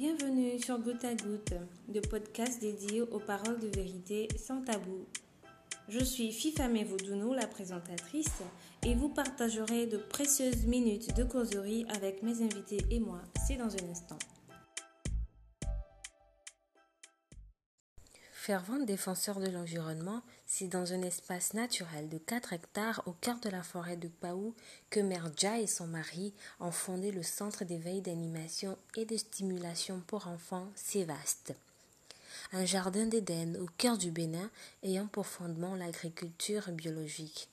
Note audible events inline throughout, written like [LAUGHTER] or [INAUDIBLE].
Bienvenue sur Goutte à Goutte, le podcast dédié aux paroles de vérité sans tabou. Je suis Fifame Voudounou, la présentatrice, et vous partagerez de précieuses minutes de causerie avec mes invités et moi. C'est dans un instant. Fervent défenseur de l'environnement, c'est dans un espace naturel de 4 hectares au cœur de la forêt de Paou que Merja et son mari ont fondé le centre d'éveil d'animation et de stimulation pour enfants Sévaste. Un jardin d'Éden au cœur du Bénin ayant pour fondement l'agriculture biologique.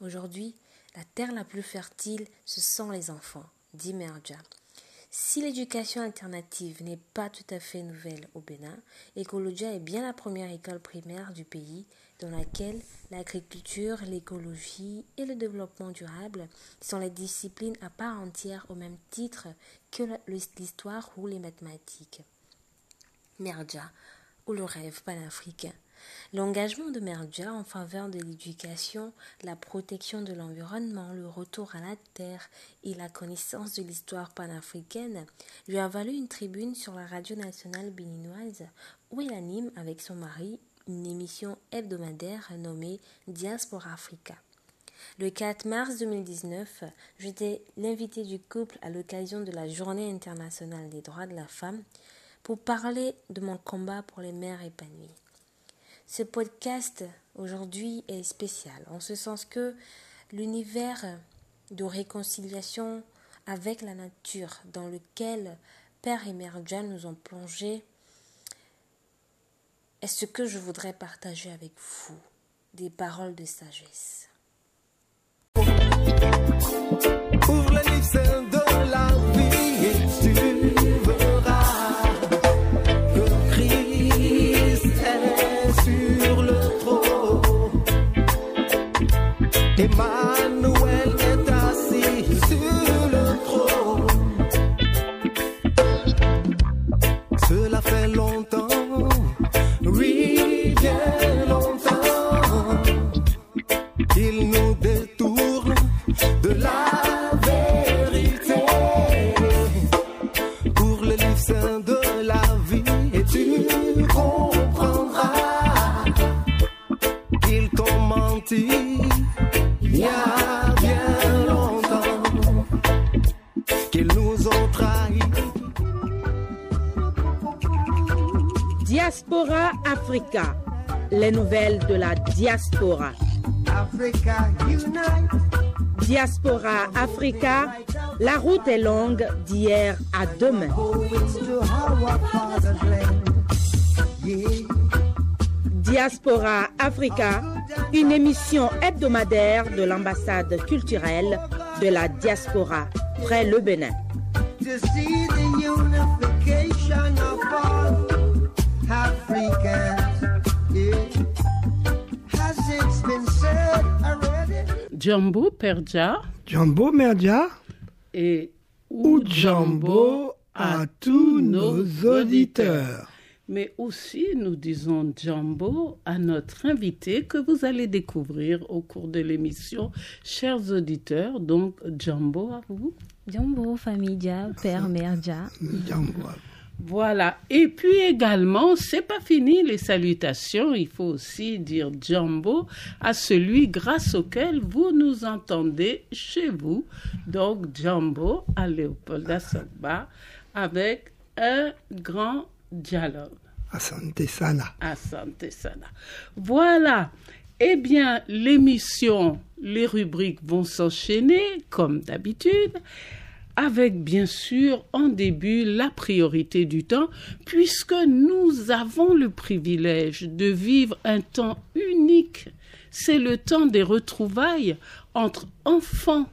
Aujourd'hui, la terre la plus fertile, ce sont les enfants, dit Merja. Si l'éducation alternative n'est pas tout à fait nouvelle au Bénin, Ecologia est bien la première école primaire du pays dans laquelle l'agriculture, l'écologie et le développement durable sont les disciplines à part entière au même titre que l'histoire ou les mathématiques. Merdia, ou le rêve panafricain. L'engagement de Merdia en faveur de l'éducation, la protection de l'environnement, le retour à la terre et la connaissance de l'histoire panafricaine lui a valu une tribune sur la radio nationale béninoise où il anime avec son mari une émission hebdomadaire nommée Diaspora Africa. Le 4 mars 2019, j'étais l'invité du couple à l'occasion de la Journée internationale des droits de la femme pour parler de mon combat pour les mères épanouies. Ce podcast aujourd'hui est spécial en ce sens que l'univers de réconciliation avec la nature dans lequel Père et Mère John nous ont plongé est ce que je voudrais partager avec vous, des paroles de sagesse. Africa, les nouvelles de la diaspora. Africa Diaspora Africa, la route est longue d'hier à demain. Diaspora Africa, une émission hebdomadaire de l'ambassade culturelle de la diaspora près le Bénin. Jumbo Perja. Jumbo Merdia. Et ou Jumbo à tous nos auditeurs. Mais aussi, nous disons Jumbo à notre invité que vous allez découvrir au cours de l'émission. Chers auditeurs, donc Jumbo à vous. Jumbo, famille Père, Mère Jumbo voilà. Et puis également, c'est pas fini les salutations. Il faut aussi dire Jumbo à celui grâce auquel vous nous entendez chez vous. Donc Jumbo à Léopold Assogba avec un grand dialogue. Asante Sana. Asante Sana. Voilà. Eh bien, l'émission, les rubriques vont s'enchaîner comme d'habitude avec bien sûr en début la priorité du temps, puisque nous avons le privilège de vivre un temps unique. C'est le temps des retrouvailles entre enfants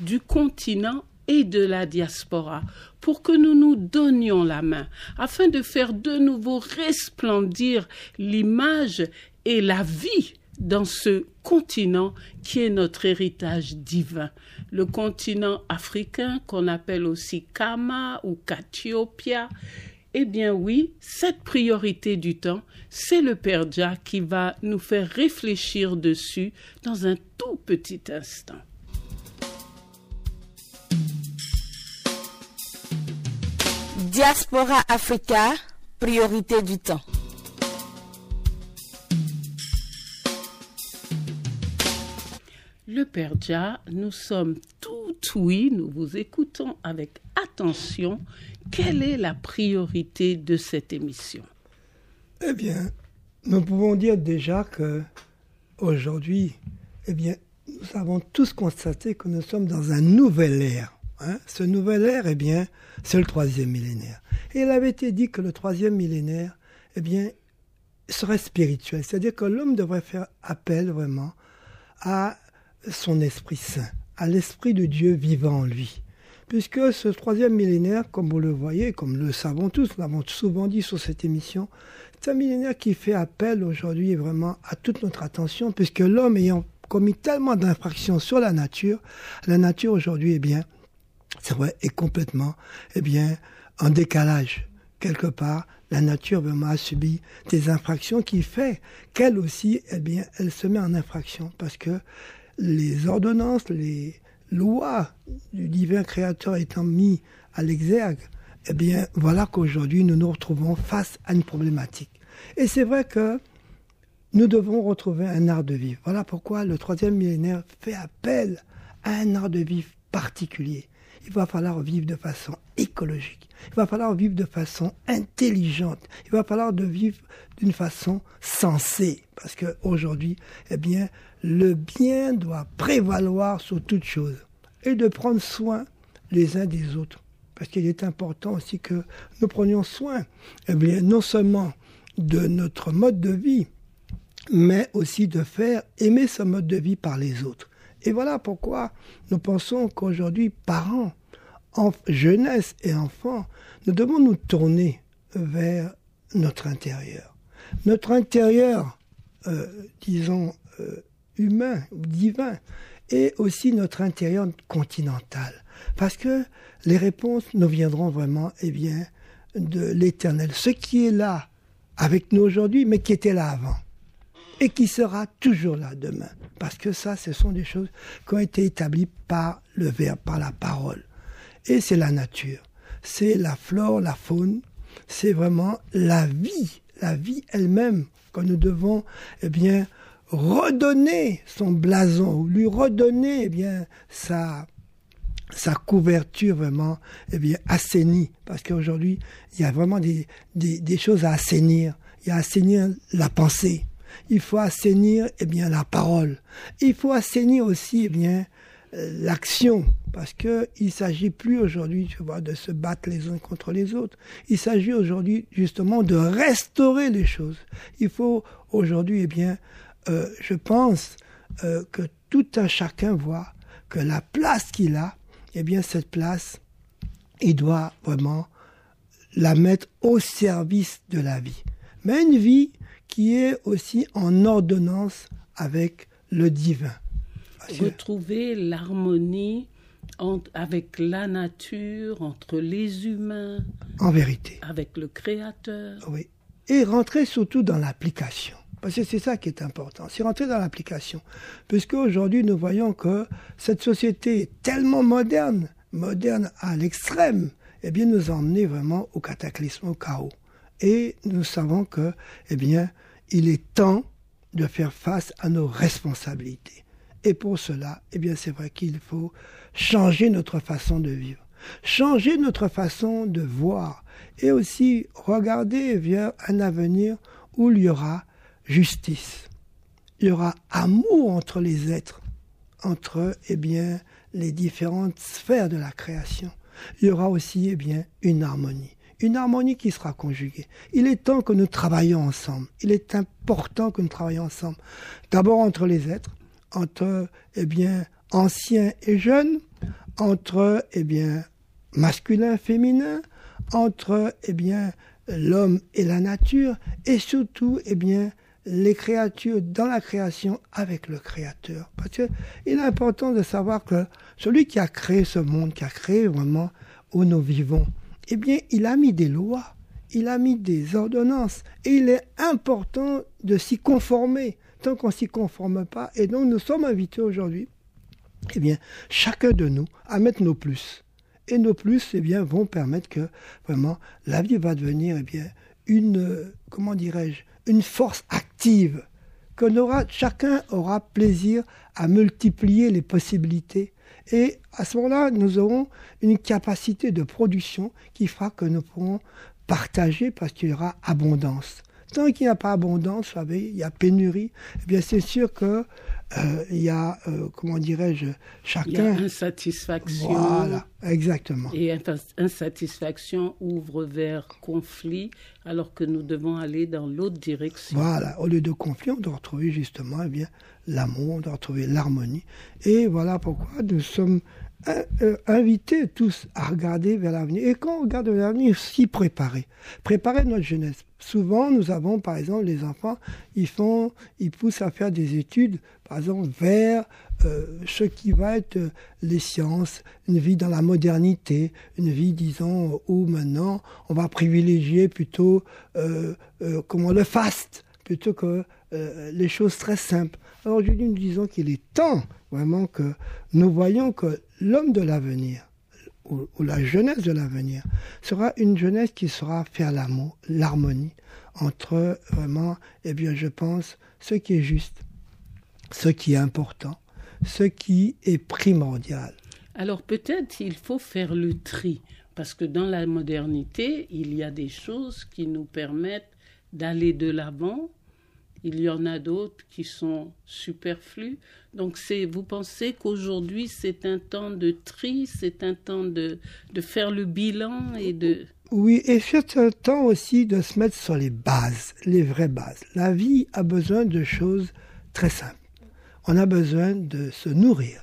du continent et de la diaspora, pour que nous nous donnions la main, afin de faire de nouveau resplendir l'image et la vie dans ce continent qui est notre héritage divin. Le continent africain qu'on appelle aussi Kama ou Katiopia. Eh bien oui, cette priorité du temps, c'est le Père qui va nous faire réfléchir dessus dans un tout petit instant. Diaspora Africa, priorité du temps. Le Père nous sommes tout oui, nous vous écoutons avec attention. Quelle est la priorité de cette émission? Eh bien, nous pouvons dire déjà que aujourd'hui, eh bien, nous avons tous constaté que nous sommes dans un nouvel ère. Hein. Ce nouvel ère, eh bien, c'est le troisième millénaire. Et il avait été dit que le troisième millénaire, eh bien, serait spirituel. C'est-à-dire que l'homme devrait faire appel vraiment à son Esprit Saint, à l'Esprit de Dieu vivant en lui. Puisque ce troisième millénaire, comme vous le voyez, comme le savons tous, nous l'avons souvent dit sur cette émission, c'est un millénaire qui fait appel aujourd'hui vraiment à toute notre attention, puisque l'homme ayant commis tellement d'infractions sur la nature, la nature aujourd'hui, eh bien, c'est vrai, est complètement, eh bien, en décalage. Quelque part, la nature a subi des infractions qui fait qu'elle aussi, eh bien, elle se met en infraction parce que les ordonnances, les lois du divin créateur étant mis à l'exergue, eh bien, voilà qu'aujourd'hui, nous nous retrouvons face à une problématique. Et c'est vrai que nous devons retrouver un art de vivre. Voilà pourquoi le troisième millénaire fait appel à un art de vivre particulier. Il va falloir vivre de façon écologique. Il va falloir vivre de façon intelligente. Il va falloir de vivre d'une façon sensée. Parce qu'aujourd'hui, eh bien, le bien doit prévaloir sur toute chose. Et de prendre soin les uns des autres. Parce qu'il est important aussi que nous prenions soin, eh non seulement de notre mode de vie, mais aussi de faire aimer ce mode de vie par les autres. Et voilà pourquoi nous pensons qu'aujourd'hui, parents, en jeunesse et enfants, nous devons nous tourner vers notre intérieur. Notre intérieur, euh, disons, euh, humain ou divin, et aussi notre intérieur continental. Parce que les réponses nous viendront vraiment, eh bien, de l'éternel. Ce qui est là avec nous aujourd'hui, mais qui était là avant et qui sera toujours là demain. Parce que ça, ce sont des choses qui ont été établies par le Verbe, par la parole. Et c'est la nature. C'est la flore, la faune. C'est vraiment la vie, la vie elle-même que nous devons, eh bien, redonner son blason, lui redonner, eh bien, sa, sa couverture vraiment, eh bien, assainie. Parce qu'aujourd'hui, il y a vraiment des, des, des choses à assainir. Il y a assainir la pensée il faut assainir eh bien la parole. Il faut assainir aussi eh bien euh, l'action parce que il s'agit plus aujourd'hui tu vois de se battre les uns contre les autres. Il s'agit aujourd'hui justement de restaurer les choses. Il faut aujourd'hui eh bien euh, je pense euh, que tout un chacun voit que la place qu'il a eh bien cette place il doit vraiment la mettre au service de la vie. Mais une vie qui est aussi en ordonnance avec le divin. Retrouver l'harmonie avec la nature, entre les humains. En vérité. Avec le Créateur. Oui. Et rentrer surtout dans l'application. Parce que c'est ça qui est important, c'est rentrer dans l'application. Puisque aujourd'hui, nous voyons que cette société tellement moderne, moderne à l'extrême, eh bien, nous a vraiment au cataclysme, au chaos. Et nous savons que, eh bien, il est temps de faire face à nos responsabilités. Et pour cela, eh bien, c'est vrai qu'il faut changer notre façon de vivre, changer notre façon de voir, et aussi regarder vers un avenir où il y aura justice, il y aura amour entre les êtres, entre, eh bien, les différentes sphères de la création. Il y aura aussi, eh bien, une harmonie une harmonie qui sera conjuguée. Il est temps que nous travaillions ensemble. Il est important que nous travaillions ensemble. D'abord entre les êtres, entre, eh bien, anciens et jeunes, entre, eh bien, masculin, féminin, entre, eh bien, l'homme et la nature, et surtout, eh bien, les créatures dans la création avec le Créateur. Parce qu'il est important de savoir que celui qui a créé ce monde, qui a créé vraiment où nous vivons, eh bien, il a mis des lois, il a mis des ordonnances, et il est important de s'y conformer, tant qu'on s'y conforme pas. Et donc, nous sommes invités aujourd'hui, eh bien, chacun de nous, à mettre nos plus, et nos plus eh bien, vont permettre que vraiment la vie va devenir eh bien, une, comment dirais-je, une force active, aura, chacun aura plaisir à multiplier les possibilités. Et à ce moment-là, nous aurons une capacité de production qui fera que nous pourrons partager parce qu'il y aura abondance. Tant qu'il n'y a pas abondance, il y a pénurie, eh bien c'est sûr que il y a, euh, comment dirais-je, chacun. Il y a insatisfaction. Voilà, exactement. Et insatisfaction ouvre vers conflit, alors que nous devons aller dans l'autre direction. Voilà, au lieu de conflit, on doit retrouver justement eh bien l'amour, on doit retrouver l'harmonie. Et voilà pourquoi nous sommes euh, inviter tous à regarder vers l'avenir. Et quand on regarde vers l'avenir, s'y préparer. Préparer notre jeunesse. Souvent, nous avons, par exemple, les enfants, ils font, ils poussent à faire des études, par exemple, vers euh, ce qui va être euh, les sciences, une vie dans la modernité, une vie, disons, où maintenant, on va privilégier plutôt, comment, le fast, plutôt que les choses très simples. Alors aujourd'hui, nous disons qu'il est temps vraiment que nous voyons que l'homme de l'avenir, ou, la jeunesse de l'avenir, sera une jeunesse qui saura faire l'amour, l'harmonie entre vraiment, eh bien, je pense, ce qui est juste, ce qui est important, ce qui est primordial. Alors peut-être il faut faire le tri, parce que dans la modernité, il y a des choses qui nous permettent d'aller de l'avant il y en a d'autres qui sont superflus. Donc, c'est, vous pensez qu'aujourd'hui, c'est un temps de tri, c'est un temps de, de faire le bilan et de... Oui, et c'est un temps aussi de se mettre sur les bases, les vraies bases. La vie a besoin de choses très simples. On a besoin de se nourrir.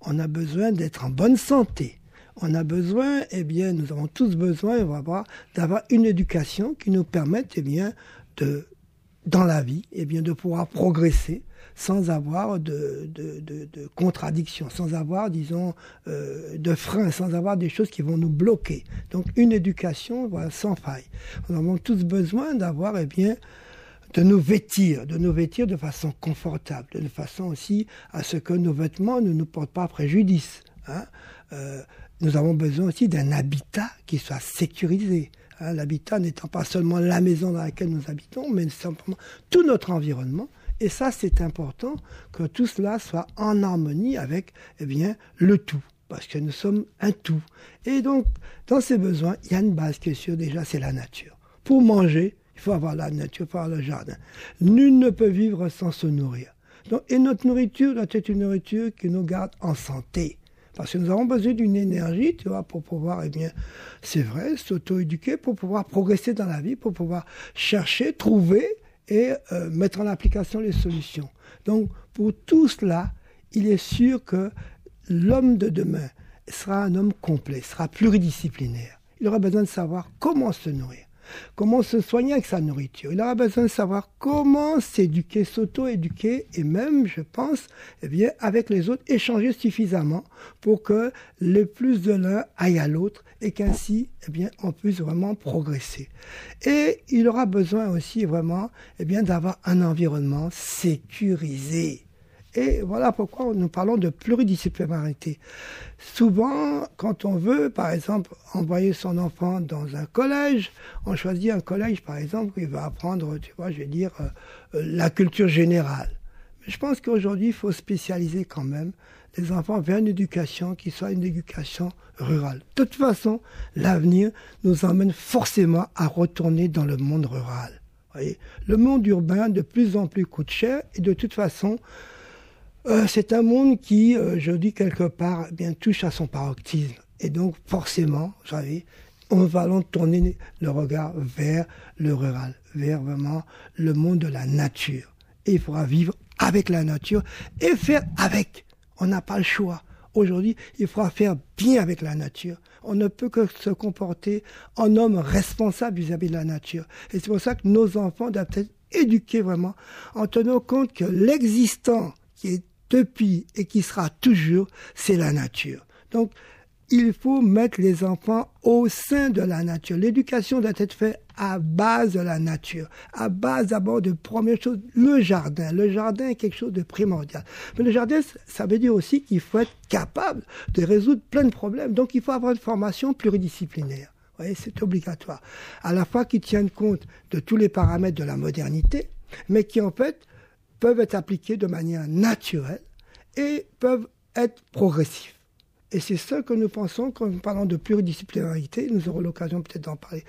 On a besoin d'être en bonne santé. On a besoin, eh bien, nous avons tous besoin, on va voir, d'avoir une éducation qui nous permette, eh bien, de dans la vie, et eh bien de pouvoir progresser sans avoir de, de, de, contradictions, sans avoir, disons, euh, de freins, sans avoir des choses qui vont nous bloquer. Donc une éducation voilà, sans faille. Nous avons tous besoin d'avoir, eh bien, de nous vêtir, de nous vêtir de façon confortable, de façon aussi à ce que nos vêtements ne nous portent pas préjudice. Hein. Euh, nous avons besoin aussi d'un habitat qui soit sécurisé. Hein, l'habitat n'étant pas seulement la maison dans laquelle nous habitons, mais simplement tout notre environnement. Et ça, c'est important que tout cela soit en harmonie avec eh bien, le tout, parce que nous sommes un tout. Et donc, dans ces besoins, il y a une base qui est sûre déjà, c'est la nature. Pour manger, il faut avoir la nature, il faut avoir le jardin. Nul ne peut vivre sans se nourrir. Et notre nourriture doit être une nourriture qui nous garde en santé. Parce que nous avons besoin d'une énergie, tu vois, pour pouvoir, eh bien, c'est vrai, s'auto-éduquer, pour pouvoir progresser dans la vie, pour pouvoir chercher, trouver et euh, mettre en application les solutions. Donc, pour tout cela, il est sûr que l'homme de demain sera un homme complet, sera pluridisciplinaire. Il aura besoin de savoir comment se nourrir comment se soigner avec sa nourriture. Il aura besoin de savoir comment s'éduquer, s'auto-éduquer et même, je pense, eh avec les autres, échanger suffisamment pour que le plus de l'un aille à l'autre et qu'ainsi, eh on puisse vraiment progresser. Et il aura besoin aussi vraiment, eh bien, d'avoir un environnement sécurisé. Et voilà pourquoi nous parlons de pluridisciplinarité. Souvent, quand on veut, par exemple, envoyer son enfant dans un collège, on choisit un collège, par exemple, où il va apprendre, tu vois, je vais dire, euh, euh, la culture générale. Mais je pense qu'aujourd'hui, il faut spécialiser quand même les enfants vers une éducation qui soit une éducation rurale. De toute façon, l'avenir nous emmène forcément à retourner dans le monde rural. Le monde urbain de plus en plus coûte cher et de toute façon, euh, c'est un monde qui, euh, je dis quelque part, eh bien touche à son paroxysme. Et donc, forcément, vous savez, on va tourner le regard vers le rural, vers vraiment le monde de la nature. Et il faudra vivre avec la nature et faire avec. On n'a pas le choix. Aujourd'hui, il faudra faire bien avec la nature. On ne peut que se comporter en homme responsable vis-à-vis -vis de la nature. Et c'est pour ça que nos enfants doivent être éduqués vraiment en tenant compte que l'existant qui est depuis et qui sera toujours, c'est la nature. Donc, il faut mettre les enfants au sein de la nature. L'éducation doit être faite à base de la nature, à base d'abord de première chose, le jardin. Le jardin est quelque chose de primordial. Mais le jardin, ça veut dire aussi qu'il faut être capable de résoudre plein de problèmes. Donc il faut avoir une formation pluridisciplinaire. Vous voyez, c'est obligatoire. À la fois qui tienne compte de tous les paramètres de la modernité, mais qui en fait peuvent être appliqués de manière naturelle et peuvent être progressifs. Et c'est ça que nous pensons quand nous parlons de pluridisciplinarité. Nous aurons l'occasion peut-être d'en parler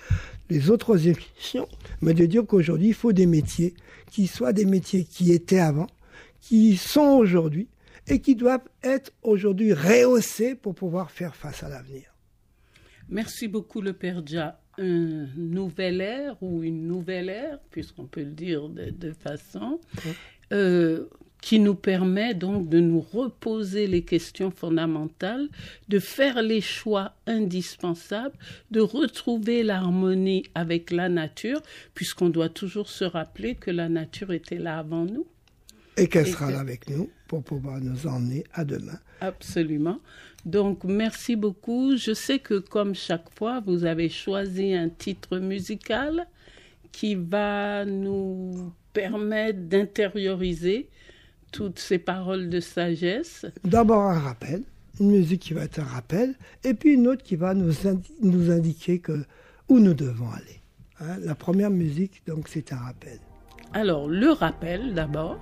les autres émissions, mais de dire qu'aujourd'hui, il faut des métiers qui soient des métiers qui étaient avant, qui sont aujourd'hui et qui doivent être aujourd'hui rehaussés pour pouvoir faire face à l'avenir. Merci beaucoup, le Père Dja. Un nouvel ère ou une nouvelle ère, puisqu'on peut le dire de, façon, euh, qui nous permet donc de nous reposer les questions fondamentales, de faire les choix indispensables, de retrouver l'harmonie avec la nature, puisqu'on doit toujours se rappeler que la nature était là avant nous. Et qu'elle sera là avec nous pour pouvoir nous emmener à demain. Absolument. Donc, merci beaucoup. Je sais que comme chaque fois, vous avez choisi un titre musical qui va nous permettre d'intérioriser toutes ces paroles de sagesse D'abord un rappel, une musique qui va être un rappel, et puis une autre qui va nous, nous indiquer que, où nous devons aller. Hein. la première musique, donc, c'est un rappel. Alors, le rappel d'abord.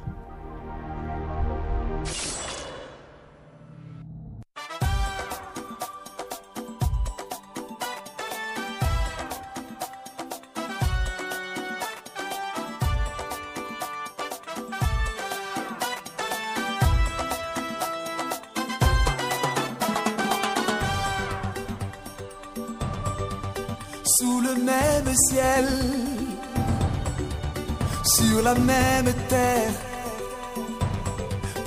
Sur la même terre,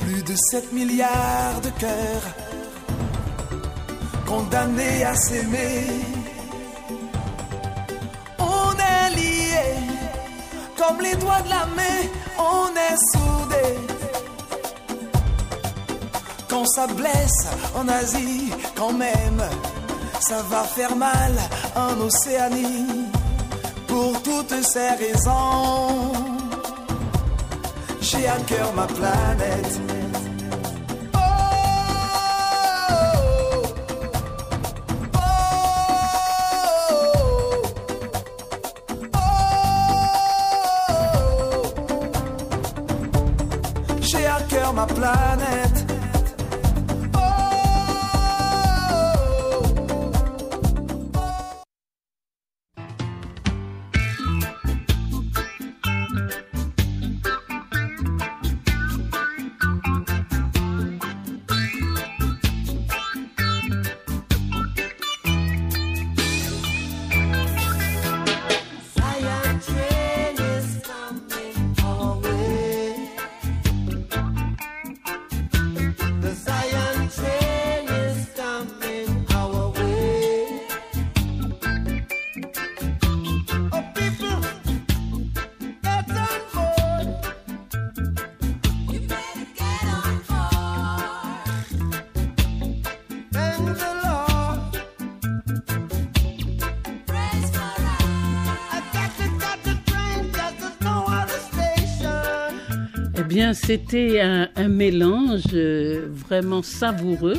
plus de 7 milliards de cœurs condamnés à s'aimer. On est liés comme les doigts de la main, on est soudés. Quand ça blesse en Asie, quand même, ça va faire mal en Océanie toutes ces raisons. J'ai à cœur ma planète. Bien, c'était un, mélange euh, vraiment savoureux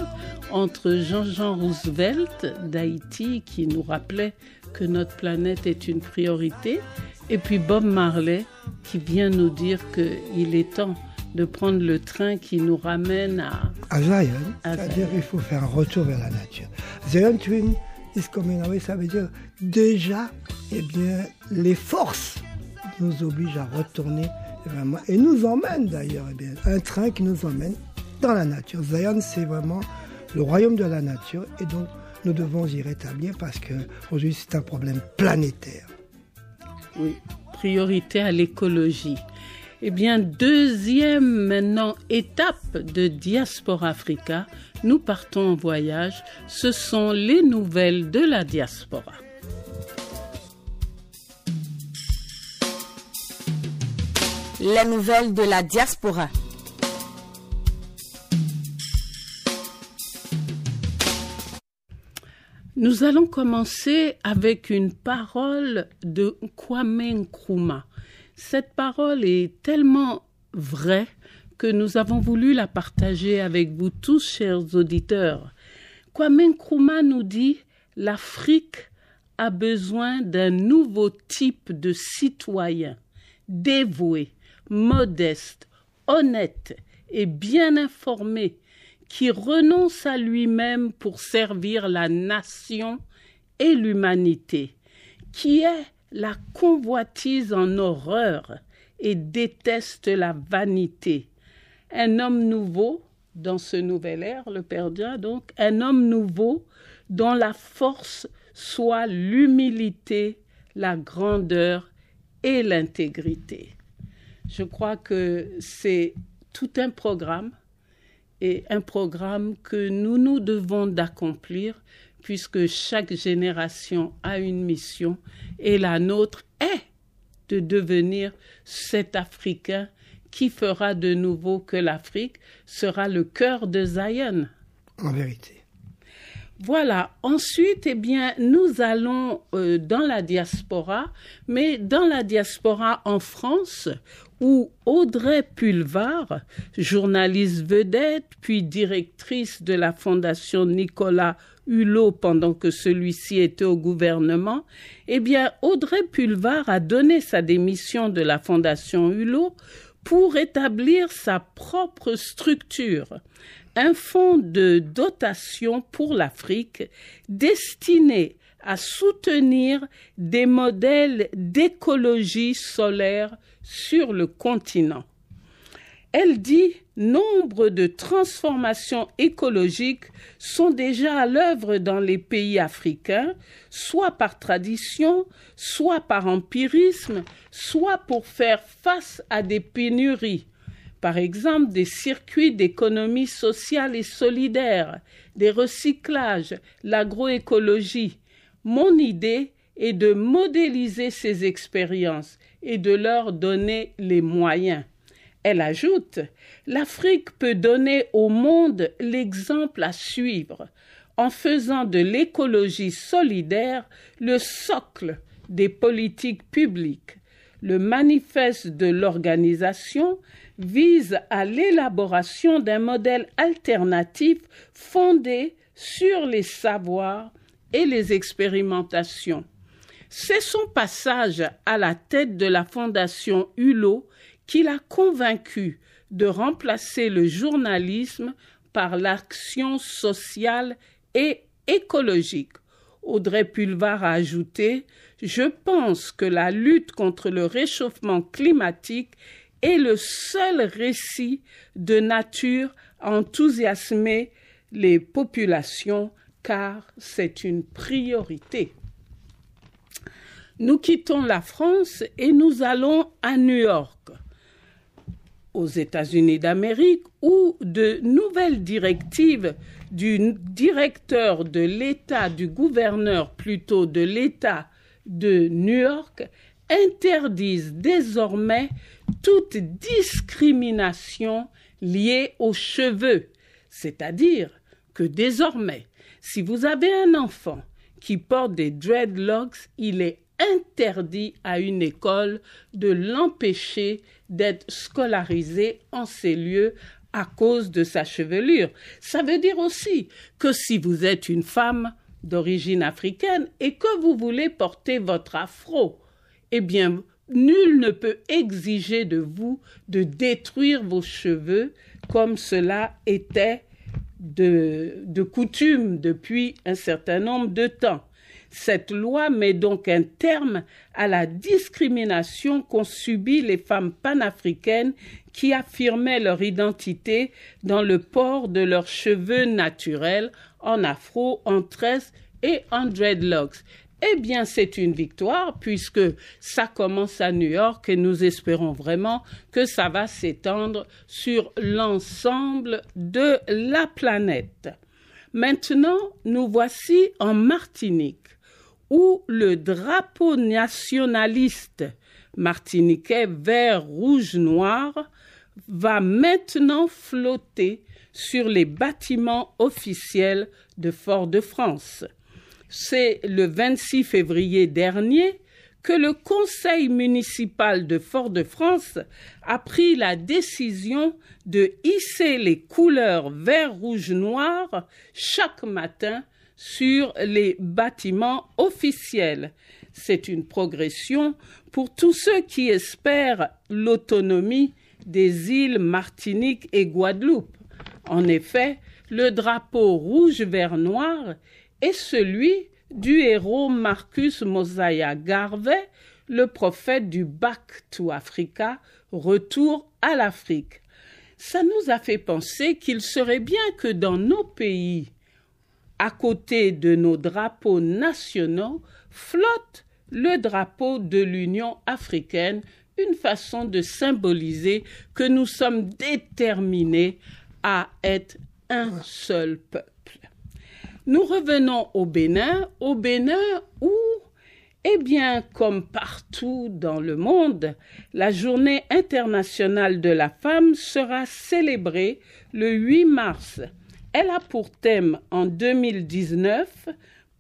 entre Jean-Jean Roosevelt d'Haïti qui nous rappelait que notre planète est une priorité et puis Bob Marley qui vient nous dire qu'il est temps de prendre le train qui nous ramène à... À Zion, c'est-à-dire qu'il faut faire un retour vers la nature. Zion Twin is coming away, ça veut dire déjà, eh bien, les forces nous obligent à retourner et nous emmène d'ailleurs, eh un train qui nous emmène dans la nature. Zion, c'est vraiment le royaume de la nature et donc nous devons y rétablir parce qu'aujourd'hui c'est un problème planétaire. Oui, priorité à l'écologie. Eh bien, deuxième maintenant étape de Diaspora Africa, nous partons en voyage. Ce sont les nouvelles de la diaspora. Les nouvelles de la diaspora. Nous allons commencer avec une parole de Kwame Nkrumah. Cette parole est tellement vraie que nous avons voulu la partager avec vous tous, chers auditeurs. Kwame Nkrumah nous dit l'Afrique a besoin d'un nouveau type de citoyen, dévoué, modeste, honnête et bien informé, qui renonce à lui-même pour servir la nation et l'humanité, qui est la convoitise en horreur et déteste la vanité. Un homme nouveau dans ce nouvel ère, le perdien donc, un homme nouveau dont la force soit l'humilité, la grandeur et l'intégrité. Je crois que c'est tout un programme et un programme que nous nous devons d'accomplir puisque chaque génération a une mission et la nôtre est de devenir cet Africain qui fera de nouveau que l'Afrique sera le cœur de Zion. En vérité. Voilà. Ensuite, eh bien, nous allons euh, dans la diaspora, mais dans la diaspora en France, où Audrey Pulvar, journaliste vedette, puis directrice de la Fondation Nicolas Hulot pendant que celui-ci était au gouvernement, eh bien, Audrey Pulvar a donné sa démission de la Fondation Hulot pour établir sa propre structure un fonds de dotation pour l'Afrique destiné à soutenir des modèles d'écologie solaire sur le continent. Elle dit nombre de transformations écologiques sont déjà à l'œuvre dans les pays africains, soit par tradition, soit par empirisme, soit pour faire face à des pénuries par exemple des circuits d'économie sociale et solidaire, des recyclages, l'agroécologie. Mon idée est de modéliser ces expériences et de leur donner les moyens. Elle ajoute L'Afrique peut donner au monde l'exemple à suivre en faisant de l'écologie solidaire le socle des politiques publiques. Le manifeste de l'organisation vise à l'élaboration d'un modèle alternatif fondé sur les savoirs et les expérimentations. C'est son passage à la tête de la Fondation Hulot qui l'a convaincu de remplacer le journalisme par l'action sociale et écologique. Audrey Pulvar a ajouté Je pense que la lutte contre le réchauffement climatique est le seul récit de nature à enthousiasmer les populations car c'est une priorité. Nous quittons la France et nous allons à New York, aux États-Unis d'Amérique, où de nouvelles directives du directeur de l'État, du gouverneur plutôt de l'État de New York, interdisent désormais toute discrimination liée aux cheveux, c'est-à-dire que désormais, si vous avez un enfant qui porte des dreadlocks, il est interdit à une école de l'empêcher d'être scolarisé en ces lieux à cause de sa chevelure. Ça veut dire aussi que si vous êtes une femme d'origine africaine et que vous voulez porter votre afro, eh bien, nul ne peut exiger de vous de détruire vos cheveux comme cela était de, de coutume depuis un certain nombre de temps. Cette loi met donc un terme à la discrimination qu'ont subi les femmes panafricaines qui affirmaient leur identité dans le port de leurs cheveux naturels en afro, en tresse et en dreadlocks. Eh bien, c'est une victoire puisque ça commence à New York et nous espérons vraiment que ça va s'étendre sur l'ensemble de la planète. Maintenant, nous voici en Martinique où le drapeau nationaliste martiniquais vert, rouge, noir va maintenant flotter sur les bâtiments officiels de Fort-de-France. c'est le 26 février dernier que le conseil municipal de Fort-de-France a pris la décision de hisser les couleurs vert, rouge, noir chaque matin sur les bâtiments officiels. C'est une progression pour tous ceux qui espèrent l'autonomie des îles Martinique et Guadeloupe. En effet, le drapeau rouge, vert, noir est celui du héros Marcus Mosiah Garvey, le prophète du Back to Africa, retour à l'Afrique. Ça nous a fait penser qu'il serait bien que dans nos pays, à côté de nos drapeaux nationaux, flotte le drapeau de l'Union africaine, une façon de symboliser que nous sommes déterminés à être un seul peuple. Nous revenons au Bénin, au Bénin où, eh bien, comme partout dans le monde, la journée internationale de la femme sera célébrée le 8 mars. Elle a pour thème en 2019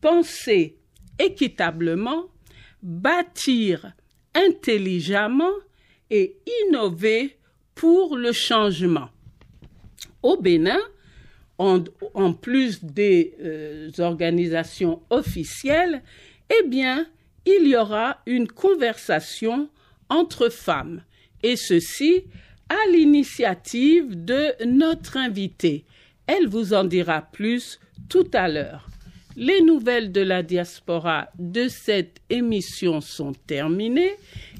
penser équitablement, bâtir intelligemment et innover pour le changement. Au Bénin, en, plus des euh, organisations officielles, eh bien, il y aura une conversation entre femmes, et ceci à l'initiative de notre invitée. Elle vous en dira plus tout à l'heure. Les nouvelles de la diaspora de cette émission sont terminées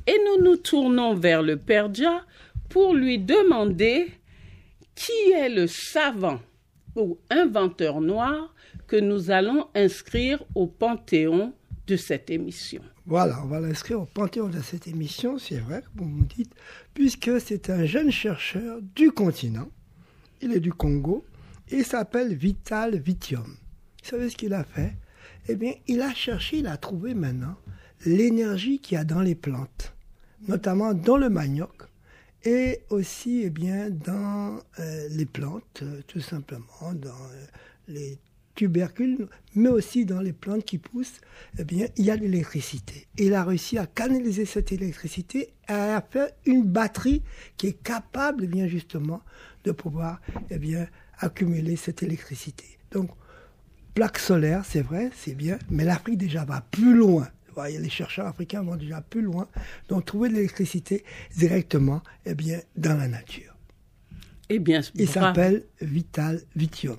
et nous nous tournons vers le Perdja pour lui demander qui est le savant ou inventeur noir que nous allons inscrire au panthéon de cette émission. Voilà, on va l'inscrire au panthéon de cette émission, c'est vrai, comme vous dites, puisque c'est un jeune chercheur du continent, il est du Congo, il s'appelle Vital Vitium. Vous savez ce qu'il a fait? Eh bien, il a cherché, il a trouvé maintenant l'énergie qu'il y a dans les plantes, notamment dans le manioc, et aussi eh bien, dans euh, les plantes, euh, tout simplement, dans euh, les tubercules, mais aussi dans les plantes qui poussent, eh bien, il y a l'électricité. Il a réussi à canaliser cette électricité et à faire une batterie qui est capable, eh bien, justement, de pouvoir eh bien, accumuler cette électricité. Donc, plaque solaire, c'est vrai, c'est bien, mais l'Afrique déjà va plus loin les chercheurs africains vont déjà plus loin, donc trouver de l'électricité directement eh bien, dans la nature. Eh bien, Il s'appelle Vital Vitium.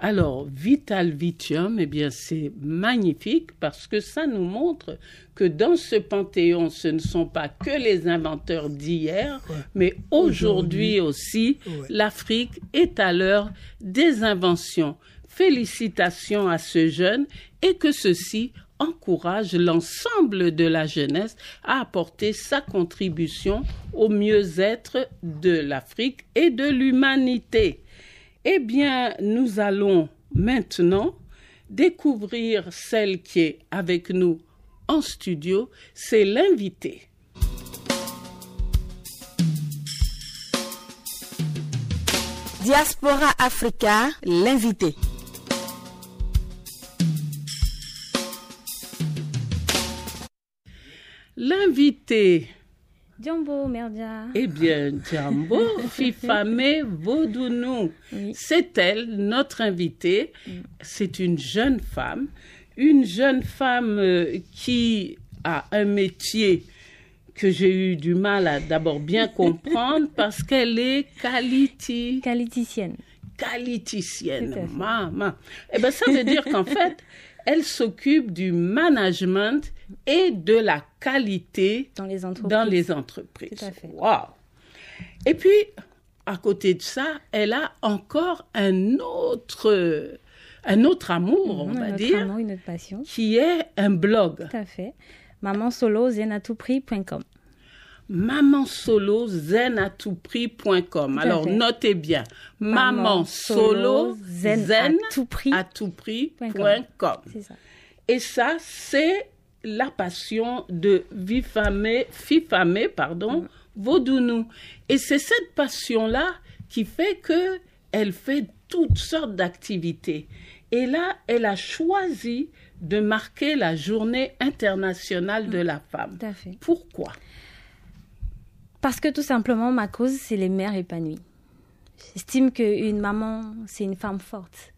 Alors, Vital Vitium, eh bien, c'est magnifique parce que ça nous montre que dans ce panthéon, ce ne sont pas que les inventeurs d'hier, mais aujourd'hui aussi, l'Afrique est à l'heure des inventions. Félicitations à ce jeune et que ceci encourage l'ensemble de la jeunesse à apporter sa contribution au mieux-être de l'Afrique et de l'humanité. Eh bien, nous allons maintenant découvrir celle qui est avec nous en studio, c'est l'invité. Diaspora Africa, l'invité. L'invité. Djambo, Merdia. Eh bien, Djambo, [LAUGHS] Fifame Vodounou. C'est elle, notre invitée. C'est une jeune femme. Une jeune femme euh, qui a un métier que j'ai eu du mal à d'abord bien [LAUGHS] comprendre parce qu'elle est quality... qualiticienne. Qualiticienne, maman. Eh bien, ça veut dire qu'en fait, [LAUGHS] elle s'occupe du management et de la qualité dans les entreprises. Dans les entreprises. Tout à fait. Wow. Et puis, à côté de ça, elle a encore un autre, un autre amour, on Mhm, va dire, amour, une autre passion. qui est un blog. Tout à fait. Maman solo zenatouprix.com. Maman solo zen à tout prix.com. à Alors fait. notez bien. Maman solo zen zen à tout prix. à tout prix.com. C'est ça. Et ça, c'est la passion de Vifame, Fifame, pardon, Vaudounou. Et c'est cette passion-là qui fait que elle fait toutes sortes d'activités. Et là, elle a choisi de marquer la journée internationale de la femme. Tout à fait. Pourquoi? Parce que tout simplement, ma cause, c'est les mères épanouies. J'estime qu'une maman, c'est une femme forte.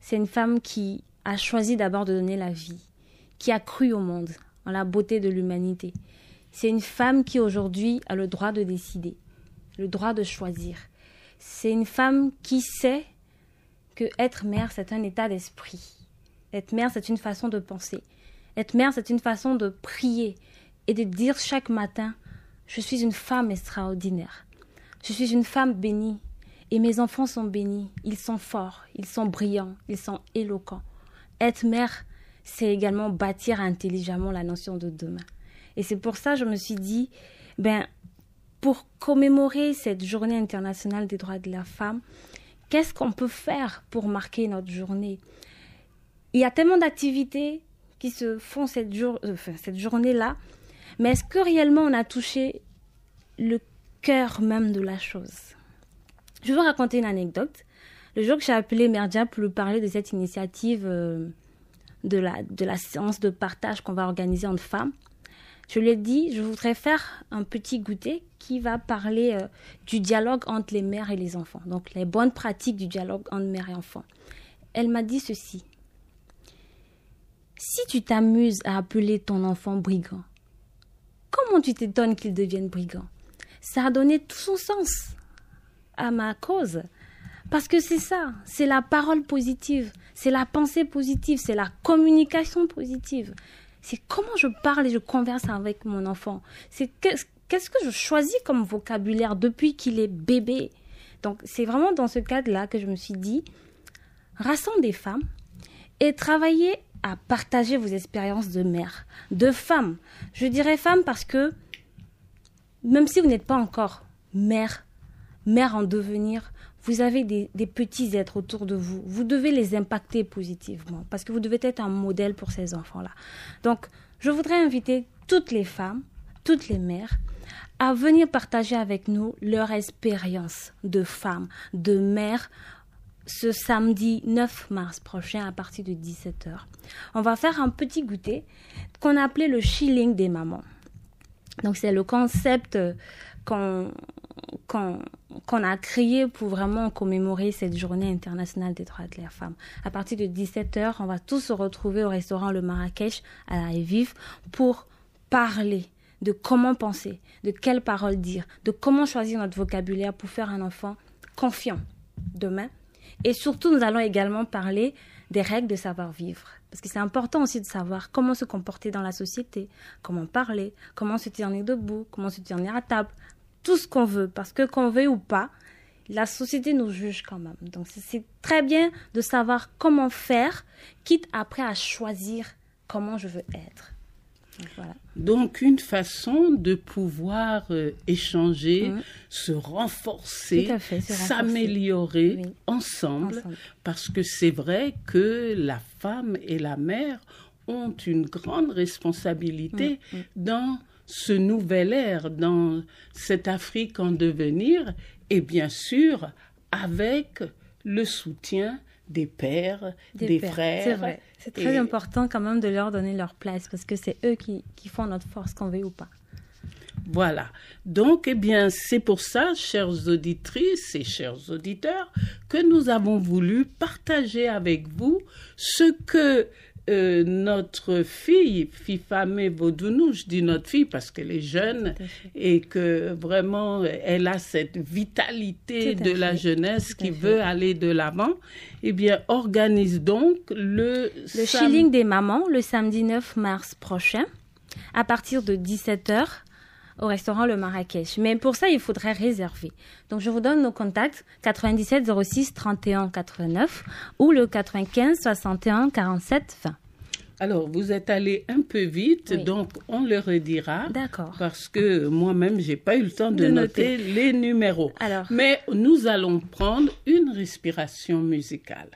C'est une femme qui a choisi d'abord de donner la vie, qui a cru au monde, en la beauté de l'humanité. C'est une femme qui aujourd'hui a le droit de décider, le droit de choisir. C'est une femme qui sait que être mère, c'est un état d'esprit. Être mère, c'est une façon de penser. Être mère, c'est une façon de prier et de dire chaque matin, je suis une femme extraordinaire. Je suis une femme bénie. Et mes enfants sont bénis. Ils sont forts, ils sont brillants, ils sont éloquents. Être mère, c'est également bâtir intelligemment la notion de demain. Et c'est pour ça que je me suis dit, ben, pour commémorer cette journée internationale des droits de la femme, qu'est-ce qu'on peut faire pour marquer notre journée? Il y a tellement d'activités qui se font cette, jour, euh, enfin, cette journée-là, mais est-ce que réellement on a touché le cœur même de la chose? Je vais vous raconter une anecdote. Le jour que j'ai appelé Merdia pour lui parler de cette initiative euh, de, la, de la séance de partage qu'on va organiser entre femmes, je lui ai dit, je voudrais faire un petit goûter qui va parler euh, du dialogue entre les mères et les enfants, donc les bonnes pratiques du dialogue entre mères et enfants. Elle m'a dit ceci. Si tu t'amuses à appeler ton enfant brigand, comment tu t'étonnes qu'il devienne brigand? Ça a donné tout son sens à ma cause. Parce que c'est ça, c'est la parole positive, c'est la pensée positive, c'est la communication positive. C'est comment je parle et je converse avec mon enfant. C'est qu'est-ce que je choisis comme vocabulaire depuis qu'il est bébé? Donc c'est vraiment dans ce cadre-là que je me suis dit, rassemble des femmes et travaillez à partager vos expériences de mère, de femme. Je dirais femme parce que même si vous n'êtes pas encore mère, mère en devenir, vous avez des, des, petits êtres autour de vous. Vous devez les impacter positivement parce que vous devez être un modèle pour ces enfants-là. Donc, je voudrais inviter toutes les femmes, toutes les mères, à venir partager avec nous leur expérience de femme, de mère, ce samedi 9 mars prochain à partir de 17h. On va faire un petit goûter qu'on a appelé le chilling des mamans. Donc c'est le concept qu'on qu'on a créé pour vraiment commémorer cette journée internationale des droits de la femme. À partir de 17h, on va tous se retrouver au restaurant Le Marrakech à la Vive pour parler de comment penser, de quelles paroles dire, de comment choisir notre vocabulaire pour faire un enfant confiant demain. Et surtout, nous allons également parler des règles de savoir-vivre. Parce que c'est important aussi de savoir comment se comporter dans la société, comment parler, comment se tenir debout, comment se tenir à table, tout ce qu'on veut. Parce que qu'on veut ou pas, la société nous juge quand même. Donc c'est très bien de savoir comment faire, quitte après à choisir comment je veux être. Donc, voilà. Donc une façon de pouvoir euh, échanger, mmh. se renforcer, s'améliorer oui. ensemble, ensemble, parce que c'est vrai que la femme et la mère ont une grande responsabilité mmh. Mmh. dans ce nouvel ère, dans cette Afrique en devenir, et bien sûr avec le soutien des pères, des, des pères. frères. C'est vrai. C'est très et... important quand même de leur donner leur place parce que c'est eux qui, qui font notre force, qu'on veut ou pas. Voilà. Donc, eh bien, c'est pour ça, chères auditrices et chers auditeurs, que nous avons voulu partager avec vous ce que euh, notre fille, Fifame Vaudounou, je dis notre fille parce qu'elle est jeune et que vraiment elle a cette vitalité de la jeunesse qui veut aller de l'avant, eh bien, organise donc le... Le Chilling des mamans le samedi 9 mars prochain à partir de 17h au restaurant Le Marrakech. Mais pour ça, il faudrait réserver. Donc, je vous donne nos contacts 97 06 31 89 ou le 95 61 47 20. Alors, vous êtes allé un peu vite, oui. donc on le redira. D'accord. Parce que moi-même, j'ai pas eu le temps de, de noter. noter. les numéros. Alors. Mais nous allons prendre une respiration musicale.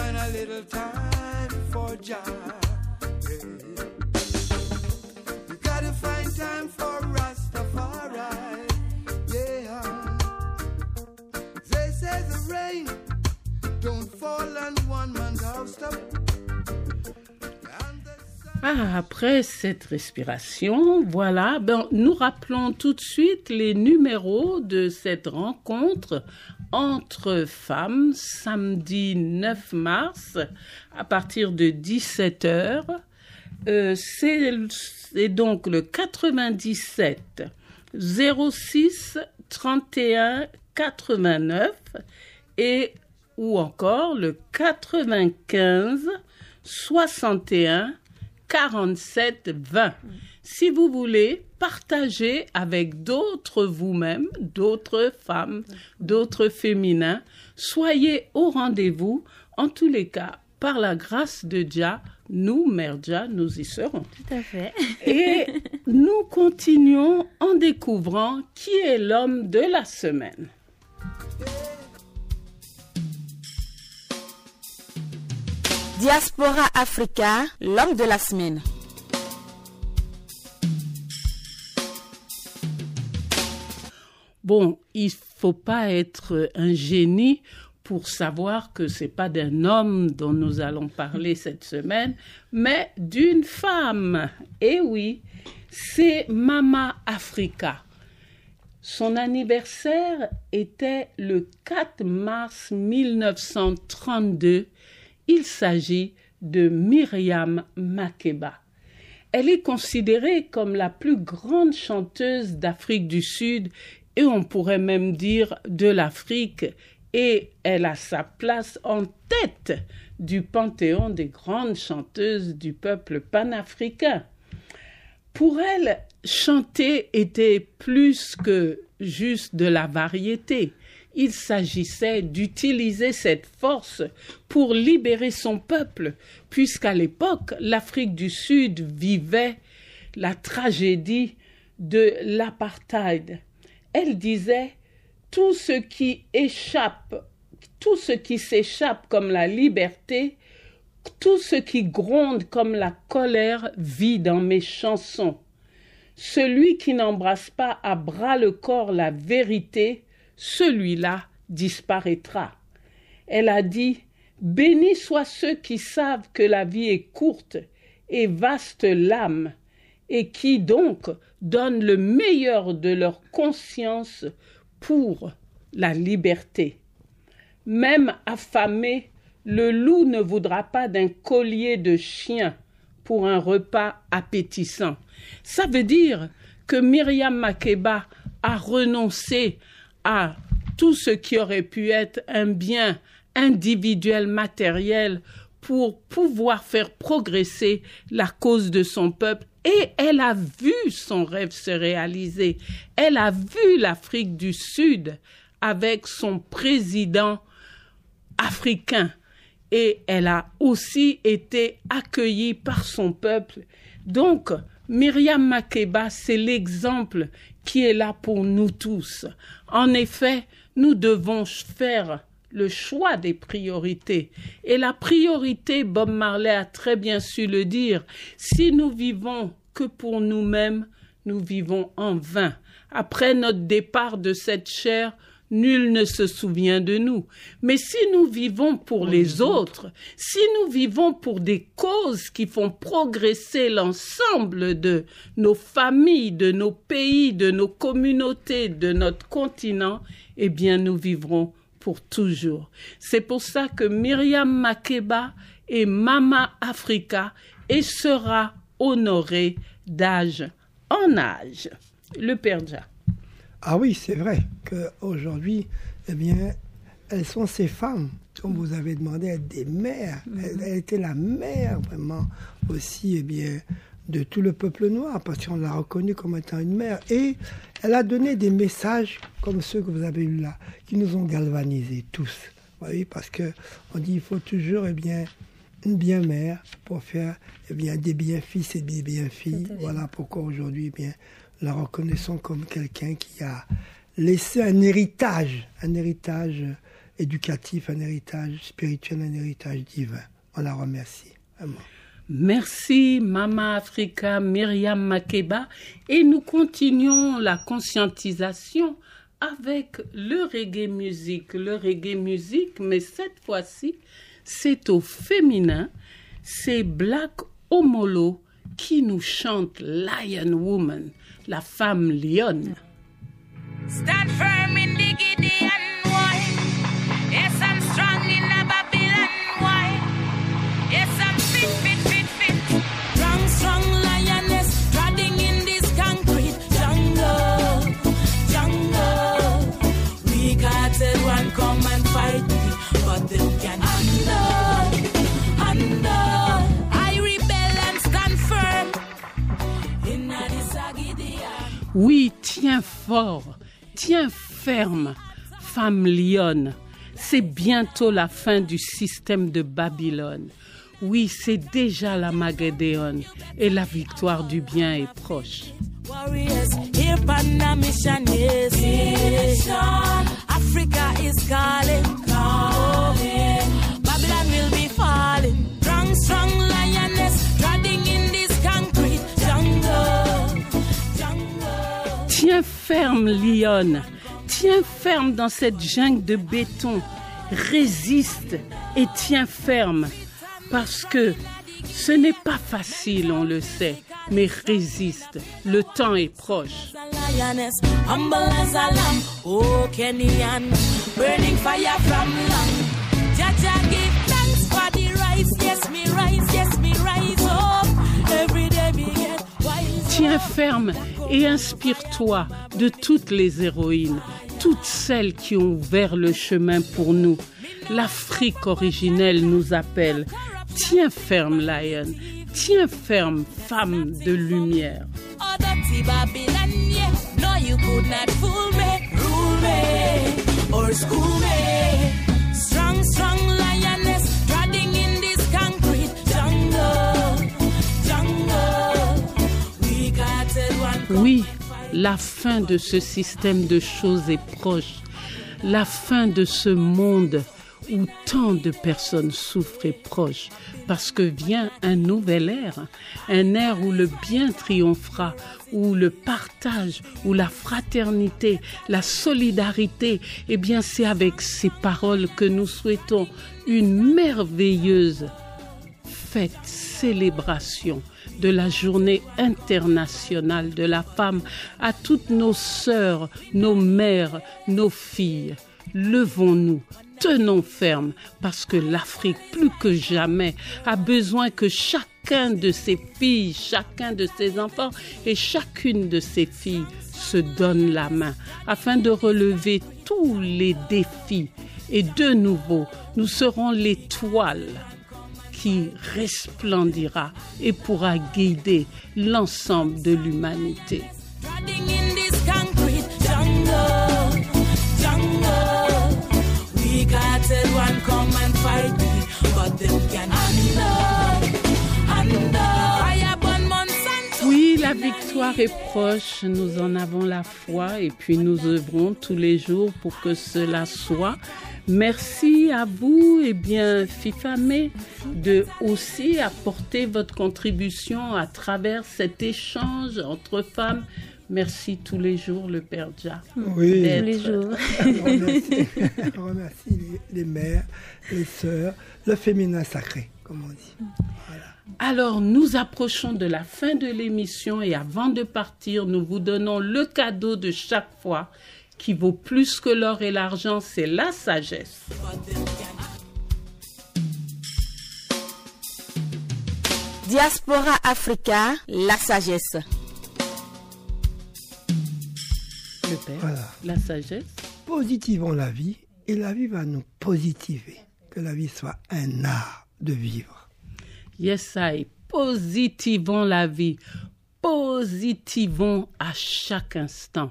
Find a little time for Jah? You gotta find time for Rastafari. Yeah. They say the rain don't fall on one man's house Ah, après cette respiration, voilà, ben, nous rappelons tout de suite les numéros de cette rencontre entre femmes samedi 9 mars à partir de 17h. Euh, c'est donc le 97 06 31 89 et ou encore le 95 61 47 20. Si vous voulez partager avec d'autres vous-même, d'autres femmes, d'autres féminins, soyez au rendez-vous. En tous les cas, par la grâce de Jah, nous, Mère Jah, nous y serons. Tout à fait. Et [LAUGHS] nous continuons en découvrant qui est l'homme de la semaine. Diaspora Africa, l'homme de la semaine. Bon, il faut pas être un génie pour savoir que c'est pas d'un homme dont nous allons parler cette semaine, mais d'une femme. Et oui, c'est Mama Africa. Son anniversaire était le 4 mars 1932. Il s'agit de Myriam Makeba. Elle est considérée comme la plus grande chanteuse d'Afrique du Sud et on pourrait même dire de l'Afrique et elle a sa place en tête du panthéon des grandes chanteuses du peuple panafricain. Pour elle, chanter était plus que juste de la variété. Il s'agissait d'utiliser cette force pour libérer son peuple, puisqu'à l'époque, l'Afrique du Sud vivait la tragédie de l'apartheid. Elle disait tout ce qui échappe, tout ce qui s'échappe comme la liberté, tout ce qui gronde comme la colère vit dans mes chansons. Celui qui n'embrasse pas à bras le corps la vérité, celui-là disparaîtra. Elle a dit Bénis soient ceux qui savent que la vie est courte et vaste l'âme, et qui donc donnent le meilleur de leur conscience pour la liberté. Même affamé, le loup ne voudra pas d'un collier de chien pour un repas appétissant. Ça veut dire que Myriam Makeba a renoncé à tout ce qui aurait pu être un bien individuel matériel pour pouvoir faire progresser la cause de son peuple et elle a vu son rêve se réaliser. Elle a vu l'Afrique du Sud avec son président africain et elle a aussi été accueillie par son peuple. Donc, Myriam Makeba, c'est l'exemple qui est là pour nous tous. En effet, nous devons faire le choix des priorités. Et la priorité, Bob Marley a très bien su le dire, si nous vivons que pour nous-mêmes, nous vivons en vain. Après notre départ de cette chair, nul ne se souvient de nous. Mais si nous vivons pour les autres, si nous vivons pour des causes qui font progresser l'ensemble de nos familles, de nos pays, de nos communautés, de notre continent, eh bien nous vivrons pour toujours. C'est pour ça que Myriam Makeba est Mama Africa et sera honorée d'âge en âge. Le Père Ja. Ah oui, c'est vrai qu'aujourd'hui, eh bien, elles sont ces femmes, comme vous avez demandé, être des mères. Elle, elle était la mère vraiment aussi, eh bien, de tout le peuple noir, parce qu'on l'a reconnue comme étant une mère. Et elle a donné des messages comme ceux que vous avez eus là, qui nous ont galvanisés tous. Voyez, parce que on dit il faut toujours, eh bien, une bien mère pour faire eh bien, des bien fils et des bien filles. Voilà pourquoi aujourd'hui, eh bien, la reconnaissons comme quelqu'un qui a laissé un héritage, un héritage éducatif, un héritage spirituel, un héritage divin. On la remercie. Vraiment. Merci Mama Africa Myriam Makeba. Et nous continuons la conscientisation avec le reggae musique, le reggae musique, mais cette fois-ci c'est au féminin, c'est Black Omolo qui nous chante Lion Woman, la femme lionne. Stand firm in Oui, tiens fort, tiens ferme, femme lionne. C'est bientôt la fin du système de Babylone. Oui, c'est déjà la Magédéon et la victoire du bien est proche. Tiens ferme, lionne. Tiens ferme dans cette jungle de béton. Résiste et tiens ferme. Parce que ce n'est pas facile, on le sait, mais résiste. Le temps est proche. Tiens ferme et inspire-toi de toutes les héroïnes, toutes celles qui ont ouvert le chemin pour nous. L'Afrique originelle nous appelle. Tiens ferme, Lion. Tiens ferme, femme de lumière. Oui, la fin de ce système de choses est proche. La fin de ce monde où tant de personnes souffrent est proche. Parce que vient un nouvel ère, un ère où le bien triomphera, où le partage, où la fraternité, la solidarité, eh bien c'est avec ces paroles que nous souhaitons une merveilleuse fête, célébration de la journée internationale de la femme à toutes nos sœurs, nos mères, nos filles. Levons-nous, tenons ferme, parce que l'Afrique, plus que jamais, a besoin que chacun de ses filles, chacun de ses enfants et chacune de ses filles se donne la main afin de relever tous les défis. Et de nouveau, nous serons l'étoile qui resplendira et pourra guider l'ensemble de l'humanité. Oui, la victoire est proche, nous en avons la foi et puis nous œuvrons tous les jours pour que cela soit. Merci à vous, et bien, FIFAME, de aussi apporter votre contribution à travers cet échange entre femmes. Merci tous les jours, le Père Ja. Oui, Tous les jours. [LAUGHS] on remercie, on remercie les, les mères, les sœurs, le féminin sacré, comme on dit. Alors, nous approchons de la fin de l'émission et avant de partir, nous vous donnons le cadeau de chaque fois qui vaut plus que l'or et l'argent, c'est la sagesse. Diaspora Africa, la sagesse. Le Père, Voilà. la sagesse. Positivons la vie et la vie va nous positiver. Que la vie soit un art de vivre. Yes, I. Positivons la vie. Positivons à chaque instant.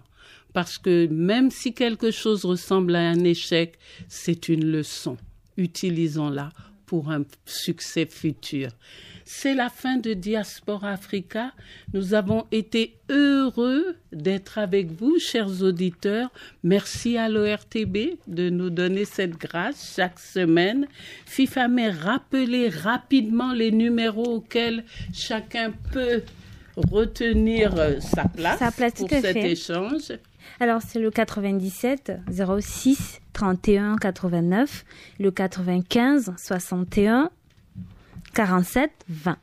Parce que même si quelque chose ressemble à un échec, c'est une leçon. Utilisons-la pour un succès futur. C'est la fin de Diaspora Africa. Nous avons été heureux d'être avec vous, chers auditeurs. Merci à l'ORTB de nous donner cette grâce chaque semaine. FIFA mais rappelez rapidement les numéros auxquels chacun peut retenir euh, sa place, Sa place, pour cet fait. échange. Alors, c'est le 97 06 31 89, le 95 61 47 20.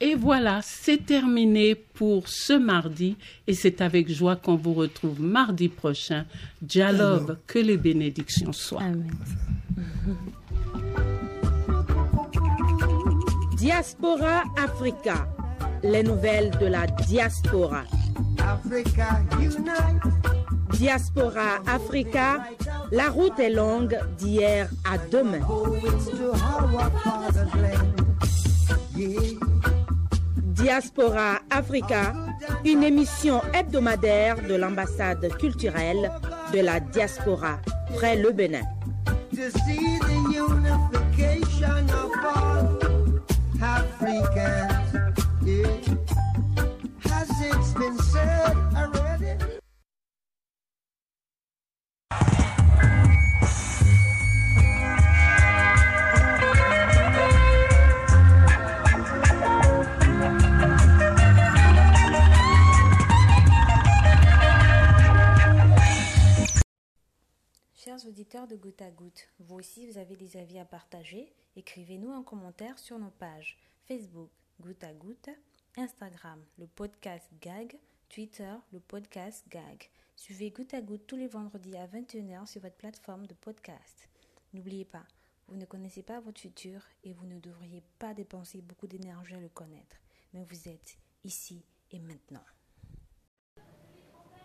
Et voilà, c'est terminé pour ce mardi et c'est avec joie qu'on vous retrouve mardi prochain. Dialogue, que les bénédictions soient. Amen. Diaspora Africa, les nouvelles de la diaspora. Africa unite. Diaspora Africa, la route est longue d'hier à demain. Diaspora Africa, une émission hebdomadaire de l'ambassade culturelle de la diaspora près le Bénin. Africans. Yeah. Chers auditeurs de Goutte à Goutte, vous aussi vous avez des avis à partager. Écrivez-nous en commentaire sur nos pages Facebook Goutte à Goutte, Instagram le podcast Gag, Twitter le podcast Gag. Suivez Goutte à Goutte tous les vendredis à 21h sur votre plateforme de podcast. N'oubliez pas, vous ne connaissez pas votre futur et vous ne devriez pas dépenser beaucoup d'énergie à le connaître, mais vous êtes ici et maintenant.